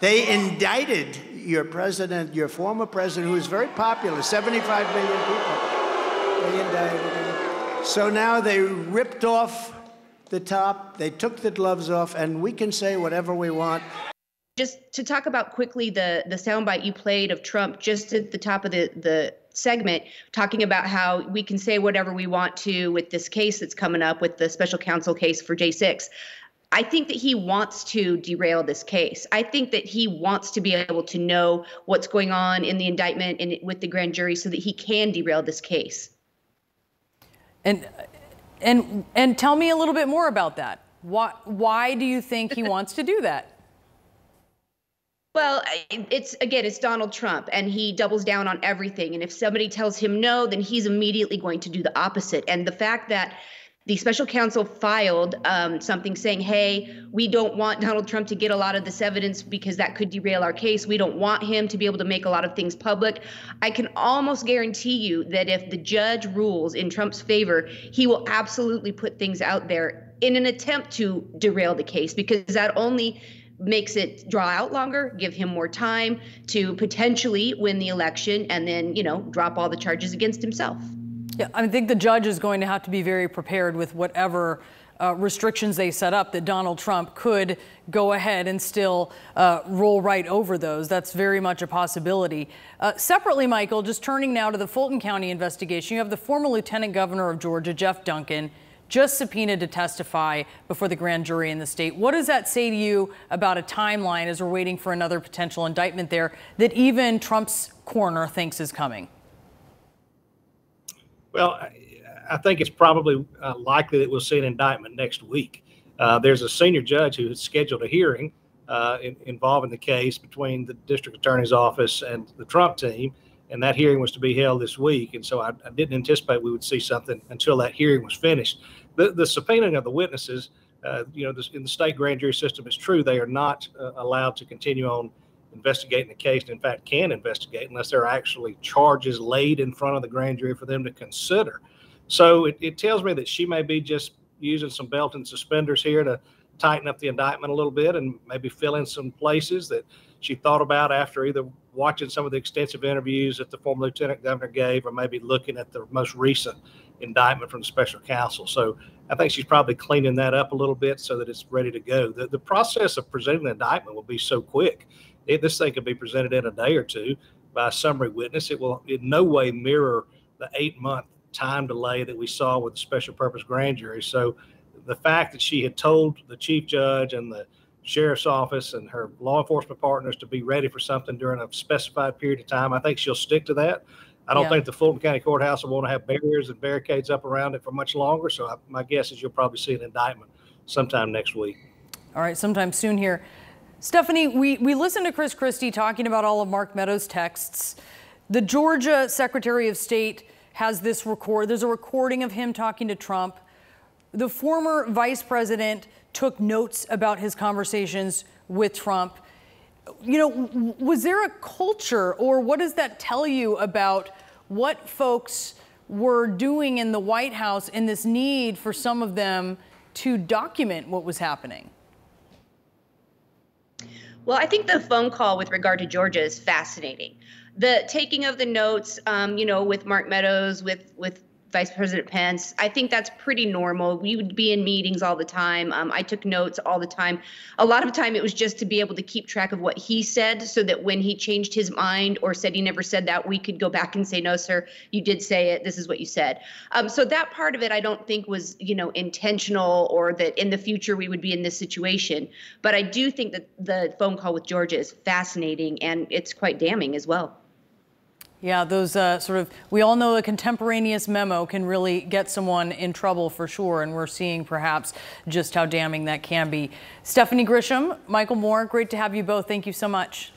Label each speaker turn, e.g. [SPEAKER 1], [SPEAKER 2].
[SPEAKER 1] They indicted your president, your former president, who was very popular, 75 million people. They indicted him. So now they ripped off the top, they took the gloves off, and we can say whatever we want.
[SPEAKER 2] Just to talk about quickly the the soundbite you played of Trump just at the top of the the segment talking about how we can say whatever we want to with this case that's coming up with the special counsel case for J6. I think that he wants to derail this case. I think that he wants to be able to know what's going on in the indictment and with the grand jury so that he can derail this case.
[SPEAKER 3] And and and tell me a little bit more about that. Why why do you think he wants to do that?
[SPEAKER 2] Well, it's again, it's Donald Trump, and he doubles down on everything. And if somebody tells him no, then he's immediately going to do the opposite. And the fact that the special counsel filed um, something saying, hey, we don't want Donald Trump to get a lot of this evidence because that could derail our case. We don't want him to be able to make a lot of things public. I can almost guarantee you that if the judge rules in Trump's favor, he will absolutely put things out there in an attempt to derail the case because that only makes it draw out longer, give him more time to potentially win the election and then, you know, drop all the charges against himself.
[SPEAKER 3] Yeah, I think the judge is going to have to be very prepared with whatever uh, restrictions they set up that Donald Trump could go ahead and still uh, roll right over those. That's very much a possibility. Uh, separately, Michael, just turning now to the Fulton County investigation, you have the former lieutenant governor of Georgia, Geoff Duncan, just subpoenaed to testify before the grand jury in the state. What does that say to you about a timeline as we're waiting for another potential indictment there that even Trump's corner thinks is coming?
[SPEAKER 4] Well, I, think it's probably uh, likely that we'll see an indictment next week. Uh, there's a senior judge who has scheduled a hearing uh, in, involving the case between the district attorney's office and the Trump team, and that hearing was to be held this week. And so I, I didn't anticipate we would see something until that hearing was finished. The, the subpoenaing of the witnesses, uh, you know, this, in the state grand jury system, is true they are not uh, allowed to continue on investigating the case, and in fact, can investigate unless there are actually charges laid in front of the grand jury for them to consider. So it, it tells me that she may be just using some belt and suspenders here to tighten up the indictment a little bit and maybe fill in some places that she thought about after either watching some of the extensive interviews that the former lieutenant governor gave or maybe looking at the most recent indictment from the special counsel. So I think she's probably cleaning that up a little bit so that it's ready to go. The, the process of presenting the indictment will be so quick it, this thing could be presented in a day or two by a summary witness. It will in no way mirror the eight month time delay that we saw with the special purpose grand jury. So the fact that she had told the chief judge and the sheriff's office and her law enforcement partners to be ready for something during a specified period of time, I think she'll stick to that. I don't yeah. think the Fulton County Courthouse will want to have barriers and barricades up around it for much longer. So I, my guess is you'll probably see an indictment sometime next week.
[SPEAKER 3] All right, sometime soon here. Stephanie, we, we listened to Chris Christie talking about all of Mark Meadows' texts. The Georgia Secretary of State has this record. There's a recording of him talking to Trump. The former vice president took notes about his conversations with Trump. You know, was there a culture, or what does that tell you about what folks were doing in the White House and this need for some of them to document what was happening?
[SPEAKER 2] Well, I think the phone call with regard to Georgia is fascinating. The taking of the notes, um, you know, with Mark Meadows, with with Vice President Pence. I think that's pretty normal. We would be in meetings all the time. Um, I took notes all the time. A lot of time it was just to be able to keep track of what he said so that when he changed his mind or said he never said that, we could go back and say, no, sir, you did say it. This is what you said. Um, so that part of it I don't think was, you know, intentional or that in the future we would be in this situation. But I do think that the phone call with Georgia is fascinating and it's quite damning as well.
[SPEAKER 3] Yeah, those uh, sort of, we all know a contemporaneous memo can really get someone in trouble for sure, and we're seeing perhaps just how damning that can be. Stephanie Grisham, Michael Moore, great to have you both. Thank you so much.